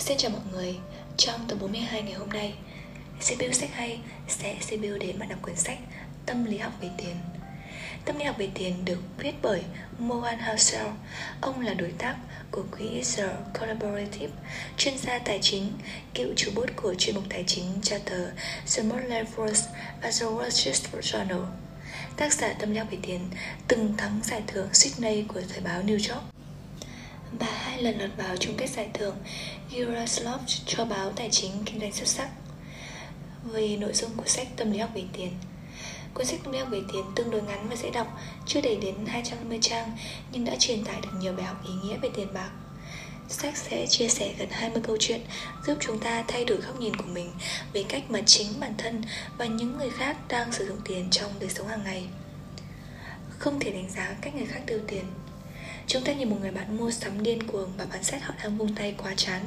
Xin chào mọi người, trong tập 42 ngày hôm nay CPU sách hay sẽ CPU đến bạn đọc quyển sách Tâm lý học về tiền. Tâm lý học về tiền được viết bởi Mohan Housel Ông là đối tác của quỹ The Collaborative Chuyên gia tài chính, cựu chủ bút của chuyên mục tài chính cho tờ The Modern Force và The Wall Street Journal. Tác giả tâm lý học về tiền từng thắng giải thưởng Sydney của thời báo New York. Và hai lần lọt vào chung kết giải thưởng Euroslov cho báo tài chính kinh doanh xuất sắc về nội dung của sách tâm lý học về tiền Cuốn sách tâm lý học về tiền tương đối ngắn và dễ đọc, chưa đầy đến 250 trang nhưng đã truyền tải được nhiều bài học ý nghĩa về tiền bạc. Sách sẽ chia sẻ gần 20 câu chuyện giúp chúng ta thay đổi góc nhìn của mình về cách mà chính bản thân và những người khác đang sử dụng tiền trong đời sống hàng ngày. Không thể đánh giá cách người khác tiêu tiền Chúng ta nhìn một người bạn mua sắm điên cuồng và phán xét họ đang vung tay quá chán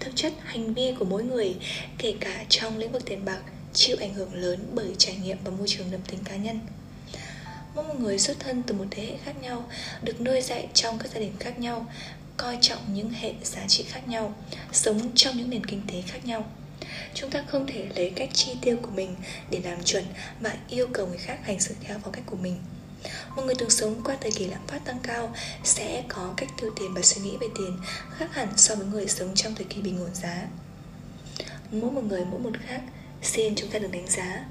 Thực chất, hành vi của mỗi người, kể cả trong lĩnh vực tiền bạc, chịu ảnh hưởng lớn bởi trải nghiệm và môi trường đậm tính cá nhân. Mỗi một người xuất thân từ một thế hệ khác nhau, được nuôi dạy trong các gia đình khác nhau, coi trọng những hệ giá trị khác nhau, sống trong những nền kinh tế khác nhau. Chúng ta không thể lấy cách chi tiêu của mình để làm chuẩn và yêu cầu người khác hành xử theo phong cách của mình. Một người từng sống qua thời kỳ lạm phát tăng cao sẽ có cách tiêu tiền và suy nghĩ về tiền khác hẳn so với người sống trong thời kỳ bình ổn giá. Mỗi một người, mỗi một khác, Xin chúng ta đừng đánh giá.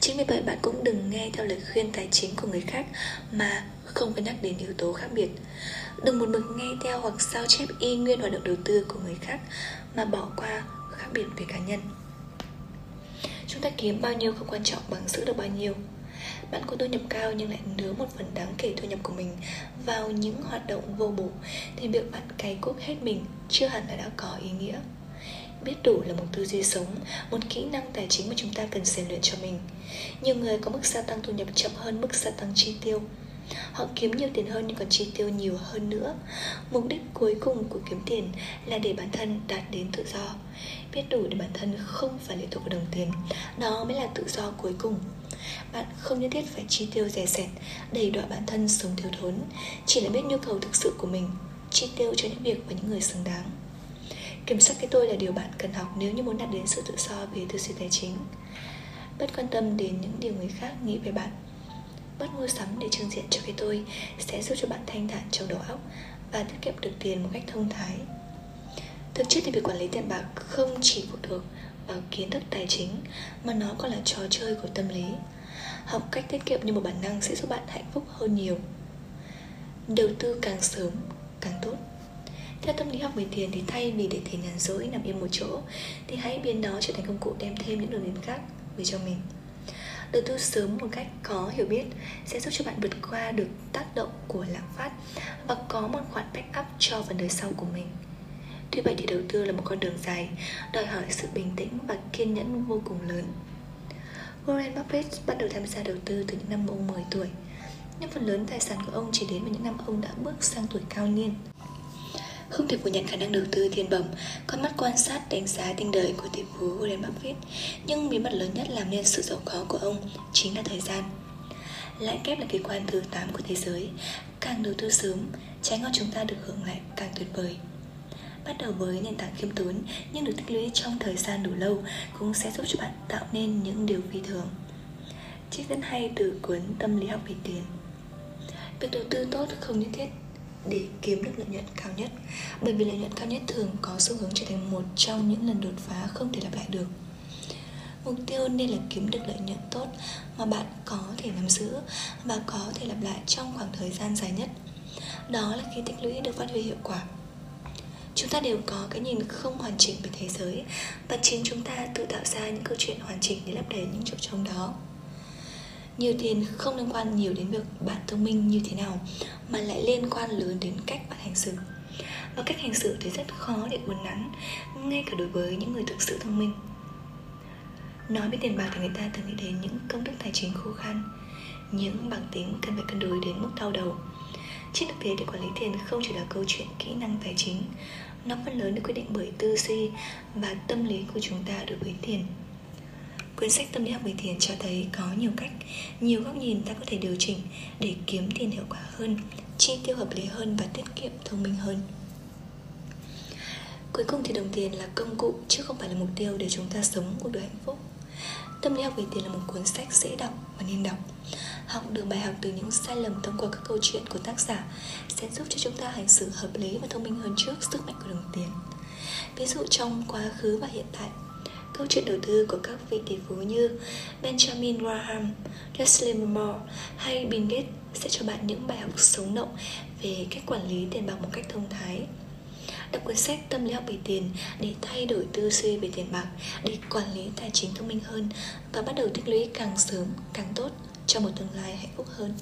Chính vì vậy bạn cũng đừng nghe theo lời khuyên tài chính của người khác Mà không phải nhắc đến yếu tố khác biệt. Đừng một mực nghe theo hoặc sao chép y nguyên hoạt động đầu tư của người khác Mà bỏ qua khác biệt về cá nhân. Chúng ta kiếm bao nhiêu không quan trọng bằng giữ được bao nhiêu bạn có thu nhập cao nhưng lại nứa một phần đáng kể thu nhập của mình vào những hoạt động vô bổ. Thì việc bạn cày cuốc hết mình chưa hẳn là đã có ý nghĩa. Biết đủ là một tư duy sống, một kỹ năng tài chính mà chúng ta cần rèn luyện cho mình. Nhiều người có mức gia tăng thu nhập chậm hơn mức gia tăng chi tiêu. Họ kiếm nhiều tiền hơn nhưng còn chi tiêu nhiều hơn nữa. Mục đích cuối cùng của kiếm tiền là để bản thân đạt đến tự do. Biết đủ để bản thân không phải lệ thuộc vào đồng tiền, Đó mới là tự do cuối cùng. Bạn không nhất thiết phải chi tiêu rẻ rẹt Đầy đọa bản thân sống thiếu thốn, Chỉ là biết nhu cầu thực sự của mình, Chi tiêu cho những việc và những người xứng đáng. Kiểm soát cái tôi là điều bạn cần học nếu như muốn đạt đến sự tự do về tư duy tài chính. Bất quan tâm đến những điều người khác nghĩ về bạn Bớt mua sắm để trưng diện cho cái tôi sẽ giúp cho bạn thanh thản trong đầu óc và tiết kiệm được tiền một cách thông thái. Thực chất thì việc quản lý tiền bạc không chỉ phụ thuộc vào kiến thức tài chính, mà nó còn là trò chơi của tâm lý. Học cách tiết kiệm như một bản năng sẽ giúp bạn hạnh phúc hơn nhiều. Đầu tư càng sớm, càng tốt. Theo tâm lý học về tiền thì thay vì để tiền nhàn rỗi nằm yên một chỗ, thì hãy biến nó trở thành công cụ đem thêm những đồng tiền khác về cho mình. Đầu tư sớm một cách có hiểu biết sẽ giúp cho bạn vượt qua được tác động của lạm phát và có một khoản backup cho phần đời sau của mình. Tuy vậy thì đầu tư là một con đường dài, đòi hỏi sự bình tĩnh và kiên nhẫn vô cùng lớn. Warren Buffett bắt đầu tham gia đầu tư từ những năm ông 10 tuổi, nhưng phần lớn tài sản của ông chỉ đến vào những năm ông đã bước sang tuổi cao niên. Không thể phủ nhận khả năng đầu tư thiên bẩm, con mắt quan sát đánh giá tinh đời của tỷ phú Warren Buffett, nhưng bí mật lớn nhất làm nên sự giàu có của ông chính là thời gian. Lãi kép là kỳ quan thứ 8 của thế giới, càng đầu tư sớm, trái ngon chúng ta được hưởng lại càng tuyệt vời. Bắt đầu với nền tảng khiêm tốn nhưng được tích lũy trong thời gian đủ lâu cũng sẽ giúp cho bạn tạo nên những điều phi thường. Trích dẫn hay từ cuốn Tâm lý học về tiền. Việc đầu tư tốt không nhất thiết để kiếm được lợi nhuận cao nhất. Bởi vì lợi nhuận cao nhất thường có xu hướng trở thành một trong những lần đột phá không thể lặp lại được. Mục tiêu nên là kiếm được lợi nhuận tốt mà bạn có thể nắm giữ và có thể lặp lại trong khoảng thời gian dài nhất. Đó là khi tích lũy được phát huy hiệu quả. Chúng ta đều có cái nhìn không hoàn chỉnh về thế giới và chính chúng ta tự tạo ra những câu chuyện hoàn chỉnh để lấp đầy những chỗ trống đó nhiều tiền không liên quan nhiều đến việc bạn thông minh như thế nào, mà lại liên quan lớn đến cách bạn hành xử. Và cách hành xử thì rất khó để uốn nắn, ngay cả đối với những người thực sự thông minh. Nói về tiền bạc thì người ta thường nghĩ đến những công thức tài chính khô khan, những bảng tính cần phải cân đối đến mức đau đầu. Trên thực tế để quản lý tiền không chỉ là câu chuyện kỹ năng tài chính, nó phần lớn được quyết định bởi tư duy và tâm lý của chúng ta đối với tiền. Cuốn sách tâm lý học về tiền cho thấy có nhiều cách, nhiều góc nhìn ta có thể điều chỉnh để kiếm tiền hiệu quả hơn, chi tiêu hợp lý hơn và tiết kiệm thông minh hơn. Cuối cùng thì đồng tiền là công cụ chứ không phải là mục tiêu để chúng ta sống cuộc đời hạnh phúc. Tâm lý học về tiền là một cuốn sách dễ đọc và nên đọc. Học được bài học từ những sai lầm thông qua các câu chuyện của tác giả Sẽ giúp cho chúng ta hành xử hợp lý và thông minh hơn trước sức mạnh của đồng tiền. Ví dụ trong quá khứ và hiện tại Câu chuyện đầu tư của các vị tỷ phú như Benjamin Graham, Leslie Moore hay Bill Gates sẽ cho bạn những bài học sống động về cách quản lý tiền bạc một cách thông thái. Đọc cuốn sách Tâm lý học về tiền để thay đổi tư duy về tiền bạc, để quản lý tài chính thông minh hơn và bắt đầu tích lũy càng sớm càng tốt cho một tương lai hạnh phúc hơn.